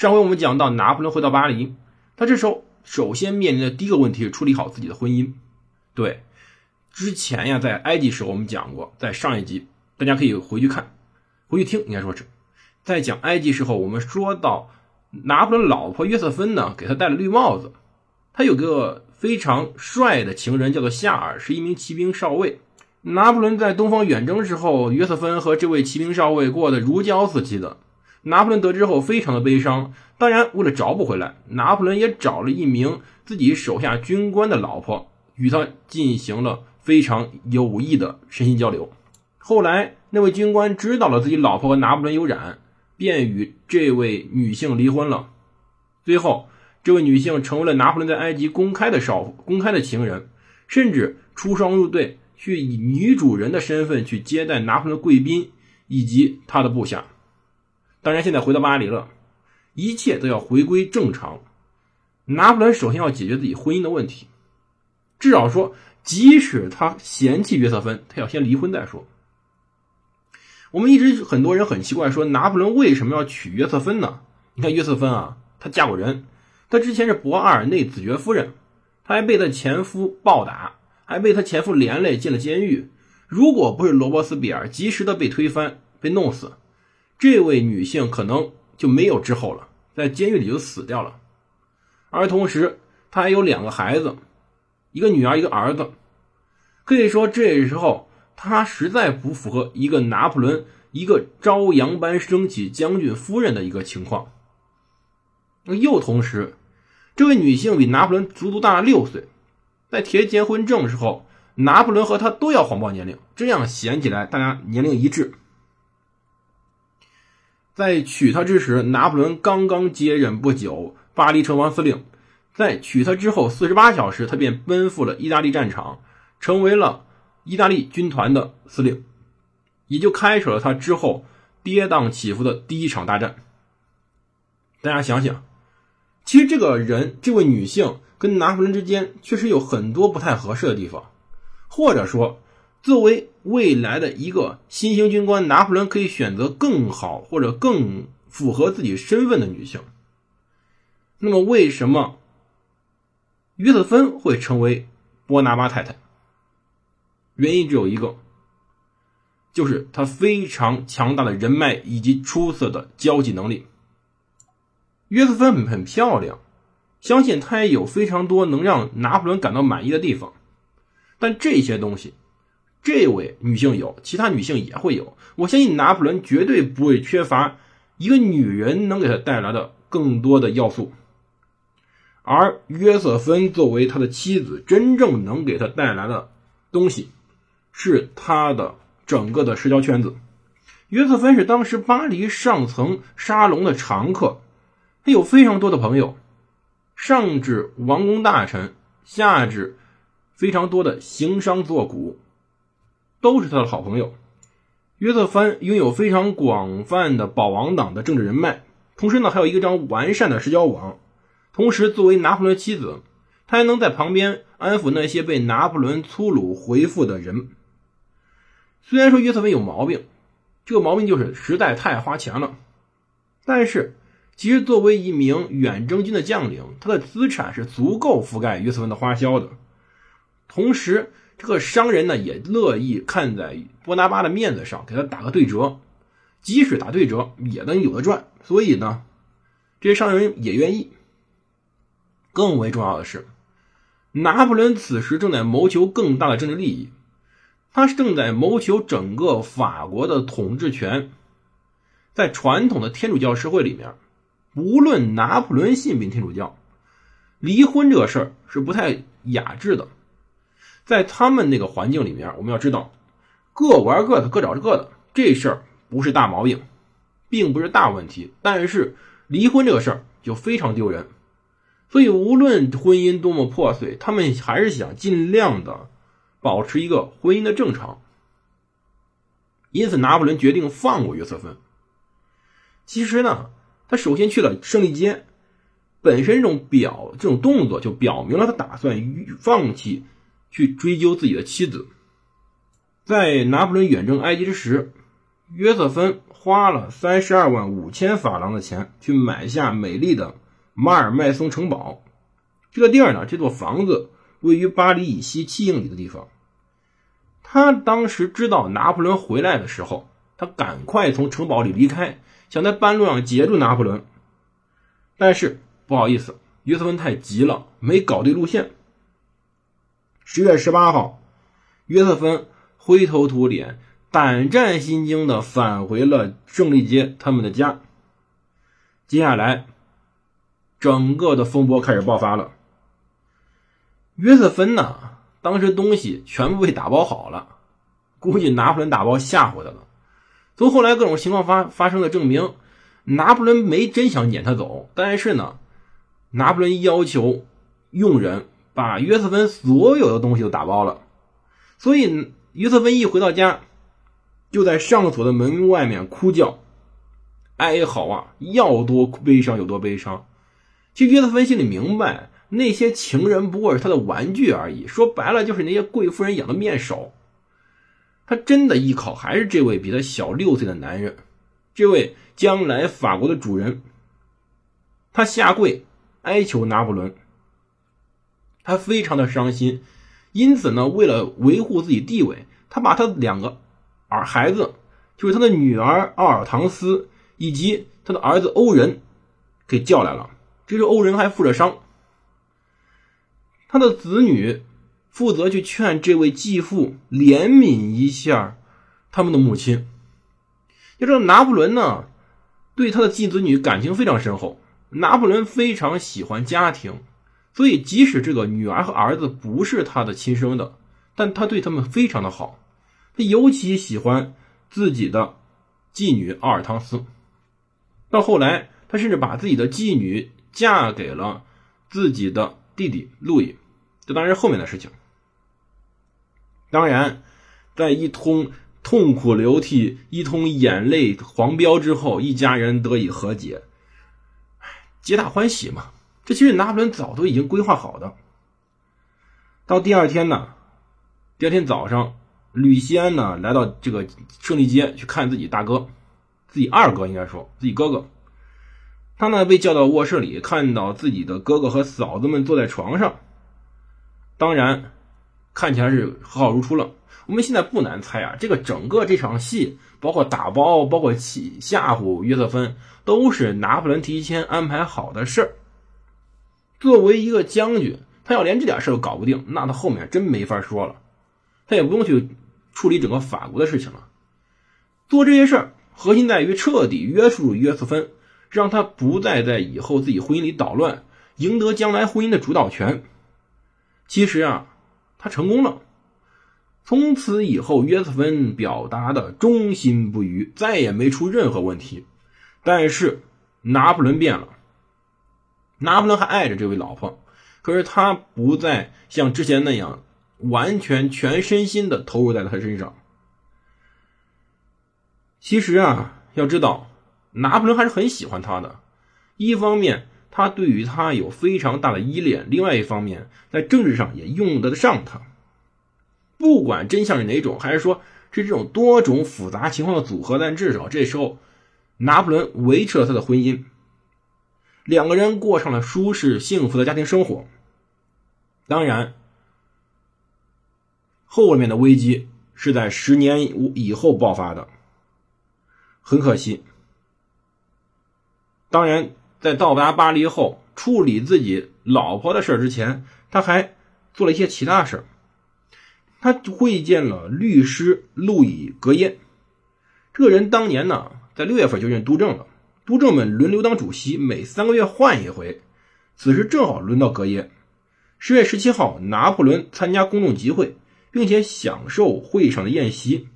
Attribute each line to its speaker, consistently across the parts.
Speaker 1: 上回我们讲到，拿破仑回到巴黎，他这时候首先面临的第一个问题是处理好自己的婚姻。对，之前呀，在埃及时候我们讲过，在上一集大家可以回去看，回去听，应该说是，在讲埃及时候，我们说到拿破仑老婆约瑟芬呢，给他戴了绿帽子。他有个非常帅的情人，叫做夏尔，是一名骑兵少尉。拿破仑在东方远征时候，约瑟芬和这位骑兵少尉过得如胶似漆的。拿破仑得知后非常的悲伤，当然为了找补回来，拿破仑也找了一名自己手下军官的老婆，与他进行了非常有益的身心交流。后来那位军官知道了自己老婆和拿破仑有染，便与这位女性离婚了。最后，这位女性成为了拿破仑在埃及公开的少公开的情人，甚至出双入对，去以女主人的身份去接待拿破仑贵宾以及他的部下。当然，现在回到巴黎了，一切都要回归正常。拿破仑首先要解决自己婚姻的问题，至少说，即使他嫌弃约瑟芬，他要先离婚再说。我们一直很多人很奇怪，说拿破仑为什么要娶约瑟芬呢？你看约瑟芬啊，她嫁过人，她之前是博阿尔内子爵夫人，她还被她前夫暴打，还被她前夫连累进了监狱。如果不是罗伯斯比尔及时的被推翻、被弄死。这位女性可能就没有之后了，在监狱里就死掉了，而同时她还有两个孩子，一个女儿一个儿子，可以说这时候她实在不符合一个拿破仑一个朝阳般升起将军夫人的一个情况。又同时，这位女性比拿破仑足足大了六岁，在填结婚证时候，拿破仑和她都要谎报年龄，这样显起来大家年龄一致。在娶她之时，拿破仑刚刚接任不久，巴黎城防司令。在娶她之后四十八小时，他便奔赴了意大利战场，成为了意大利军团的司令，也就开始了他之后跌宕起伏的第一场大战。大家想想，其实这个人，这位女性跟拿破仑之间确实有很多不太合适的地方，或者说。作为未来的一个新型军官，拿破仑可以选择更好或者更符合自己身份的女性。那么，为什么约瑟芬会成为波拿巴太太？原因只有一个，就是她非常强大的人脉以及出色的交际能力。约瑟芬很漂亮，相信她也有非常多能让拿破仑感到满意的地方，但这些东西。这位女性有，其他女性也会有。我相信拿破仑绝对不会缺乏一个女人能给他带来的更多的要素，而约瑟芬作为他的妻子，真正能给他带来的东西，是他的整个的社交圈子。约瑟芬是当时巴黎上层沙龙的常客，他有非常多的朋友，上至王公大臣，下至非常多的行商作贾。都是他的好朋友。约瑟芬拥有非常广泛的保王党的政治人脉，同时呢，还有一个张完善的社交网。同时，作为拿破仑的妻子，他还能在旁边安抚那些被拿破仑粗鲁回复的人。虽然说约瑟芬有毛病，这个毛病就是实在太花钱了。但是，其实作为一名远征军的将领，他的资产是足够覆盖约瑟芬的花销的。同时，这个商人呢也乐意看在波拿巴的面子上给他打个对折，即使打对折也能有的赚，所以呢，这些商人也愿意。更为重要的是，拿破仑此时正在谋求更大的政治利益，他正在谋求整个法国的统治权。在传统的天主教社会里面，无论拿破仑信不信天主教，离婚这个事儿是不太雅致的。在他们那个环境里面，我们要知道，各玩各的，各找各的，这事儿不是大毛病，并不是大问题。但是离婚这个事儿就非常丢人。所以无论婚姻多么破碎，他们还是想尽量的保持一个婚姻的正常。因此，拿破仑决定放过约瑟芬。其实呢，他首先去了胜利街，本身这种表这种动作就表明了他打算放弃去追究自己的妻子。在拿破仑远征埃及之时，约瑟芬花了三十二万五千法郎的钱去买下美丽的马尔麦松城堡。这个地儿呢，这座房子位于巴黎以西七英里的地方。他当时知道拿破仑回来的时候，他赶快从城堡里离开，想在半路上截住拿破仑。但是不好意思，约瑟芬太急了，没搞对路线。十月十八号，约瑟芬。灰头土脸、胆战心惊的返回了胜利街他们的家。接下来，整个的风波开始爆发了。约瑟芬呢，当时东西全部被打包好了，估计拿破仑打包吓唬他了。从后来各种情况发发生的证明，拿破仑没真想撵他走，但是呢，拿破仑要求佣人把约瑟芬所有的东西都打包了，所以。约瑟芬一回到家，就在上锁的门外面哭叫、哀嚎啊，要多悲伤有多悲伤。其实约瑟芬心里明白，那些情人不过是他的玩具而已，说白了就是那些贵妇人养的面首。他真的依靠还是这位比他小六岁的男人，这位将来法国的主人。他下跪哀求拿破仑，他非常的伤心。因此呢，为了维护自己地位，他把他两个儿孩子，就是他的女儿奥尔唐斯以及他的儿子欧仁，给叫来了。这时候欧仁还负着伤，他的子女负责去劝这位继父怜悯一下他们的母亲。要知道拿破仑呢，对他的继子女感情非常深厚。拿破仑非常喜欢家庭。所以，即使这个女儿和儿子不是他的亲生的，但他对他们非常的好。他尤其喜欢自己的继女奥尔汤斯。到后来，他甚至把自己的继女嫁给了自己的弟弟路易。这当然是后面的事情。当然，在一通痛苦流涕、一通眼泪狂飙之后，一家人得以和解，皆大欢喜嘛。这其实拿破仑早都已经规划好的。到第二天呢，第二天早上，吕西安呢来到这个胜利街去看自己大哥，自己二哥应该说自己哥哥。他呢被叫到卧室里，看到自己的哥哥和嫂子们坐在床上，当然看起来是和好如初了。我们现在不难猜啊，这个整个这场戏，包括打包，包括起吓唬约瑟芬，都是拿破仑提前安排好的事儿。作为一个将军，他要连这点事都搞不定，那他后面真没法说了。他也不用去处理整个法国的事情了。做这些事儿，核心在于彻底约束约瑟芬，让他不再在以后自己婚姻里捣乱，赢得将来婚姻的主导权。其实啊，他成功了。从此以后，约瑟芬表达的忠心不渝，再也没出任何问题。但是拿破仑变了。拿破仑还爱着这位老婆，可是他不再像之前那样完全全身心的投入在他身上。其实啊，要知道，拿破仑还是很喜欢他的。一方面，他对于他有非常大的依恋；另外一方面，在政治上也用得上他。不管真相是哪种，还是说是这种多种复杂情况的组合，但至少这时候，拿破仑维持了他的婚姻。两个人过上了舒适幸福的家庭生活。当然，后面的危机是在十年以后爆发的。很可惜，当然，在到达巴黎后，处理自己老婆的事之前，他还做了一些其他事他会见了律师路易格耶，这个人当年呢，在六月份就任督政了。督政们轮流当主席，每三个月换一回。此时正好轮到格耶。十月十七号，拿破仑参加公众集会，并且享受会上的宴席。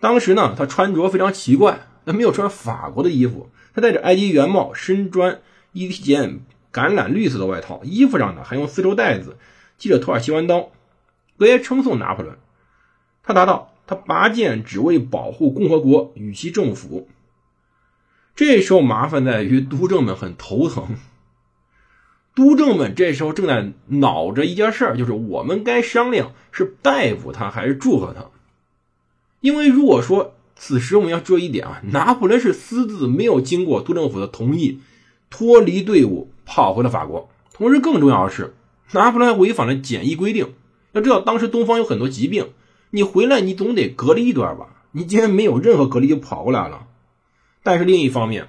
Speaker 1: 当时呢，他穿着非常奇怪，他没有穿法国的衣服，他戴着埃及圆帽，身穿一件橄榄绿色的外套，衣服上呢还用丝绸带子系着土耳其弯刀。格耶称颂拿破仑，他答道：“他拔剑只为保护共和国与其政府。”这时候麻烦在于督政们很头疼。督政们这时候正在恼着一件事儿，就是我们该商量是逮捕他还是祝贺他。因为如果说此时我们要注意一点啊，拿破仑是私自没有经过督政府的同意，脱离队伍跑回了法国。同时，更重要的是，拿破仑还违反了检疫规定。要知道，当时东方有很多疾病，你回来你总得隔离一段吧？你竟然没有任何隔离就跑过来了。但是另一方面，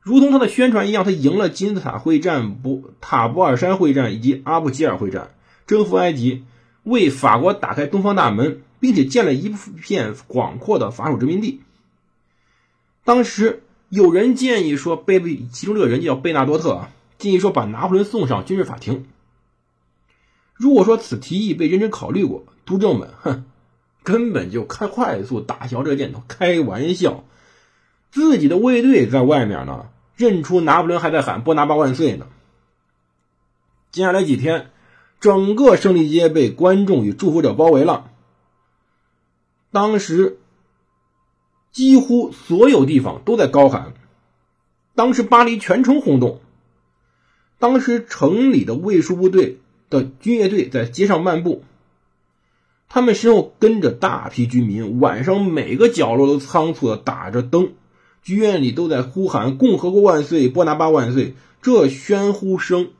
Speaker 1: 如同他的宣传一样，他赢了金字塔会战、不塔布尔山会战以及阿布吉尔会战，征服埃及，为法国打开东方大门，并且建了一片广阔的法属殖民地。当时有人建议说，贝贝，其中这个人叫贝纳多特啊，建议说把拿破仑送上军事法庭。如果说此提议被认真考虑过，督政们哼，根本就开快速打消这个念头，开玩笑。自己的卫队在外面呢，认出拿破仑还在喊“波拿巴万岁”呢。接下来几天，整个胜利街被观众与祝福者包围了。当时，几乎所有地方都在高喊。当时巴黎全城轰动。当时城里的卫戍部队的军乐队在街上漫步，他们身后跟着大批居民，晚上每个角落都仓促的打着灯。剧院里都在呼喊“共和国万岁，波拿巴万岁”，这喧呼声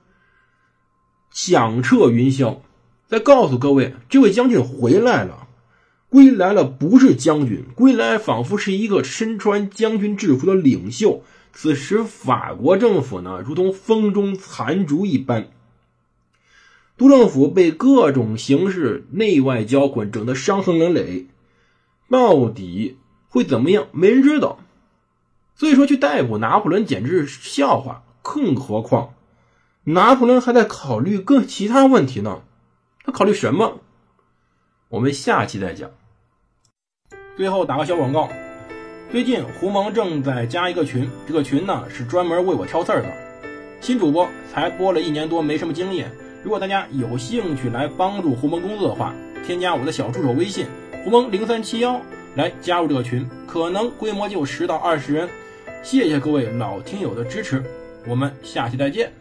Speaker 1: 响彻云霄，再告诉各位，这位将军回来了，归来了，不是将军，归来仿佛是一个身穿将军制服的领袖。此时，法国政府呢，如同风中残烛一般，督政府被各种形式内外交困，整得伤痕累累，到底会怎么样？没人知道。所以说，去逮捕拿破仑简直是笑话。更何况，拿破仑还在考虑更其他问题呢。他考虑什么？我们下期再讲。最后打个小广告，最近胡蒙正在加一个群，这个群呢是专门为我挑刺儿的。新主播才播了一年多，没什么经验。如果大家有兴趣来帮助胡蒙工作的话，添加我的小助手微信胡蒙零三七幺来加入这个群，可能规模就十到二十人。谢谢各位老听友的支持，我们下期再见。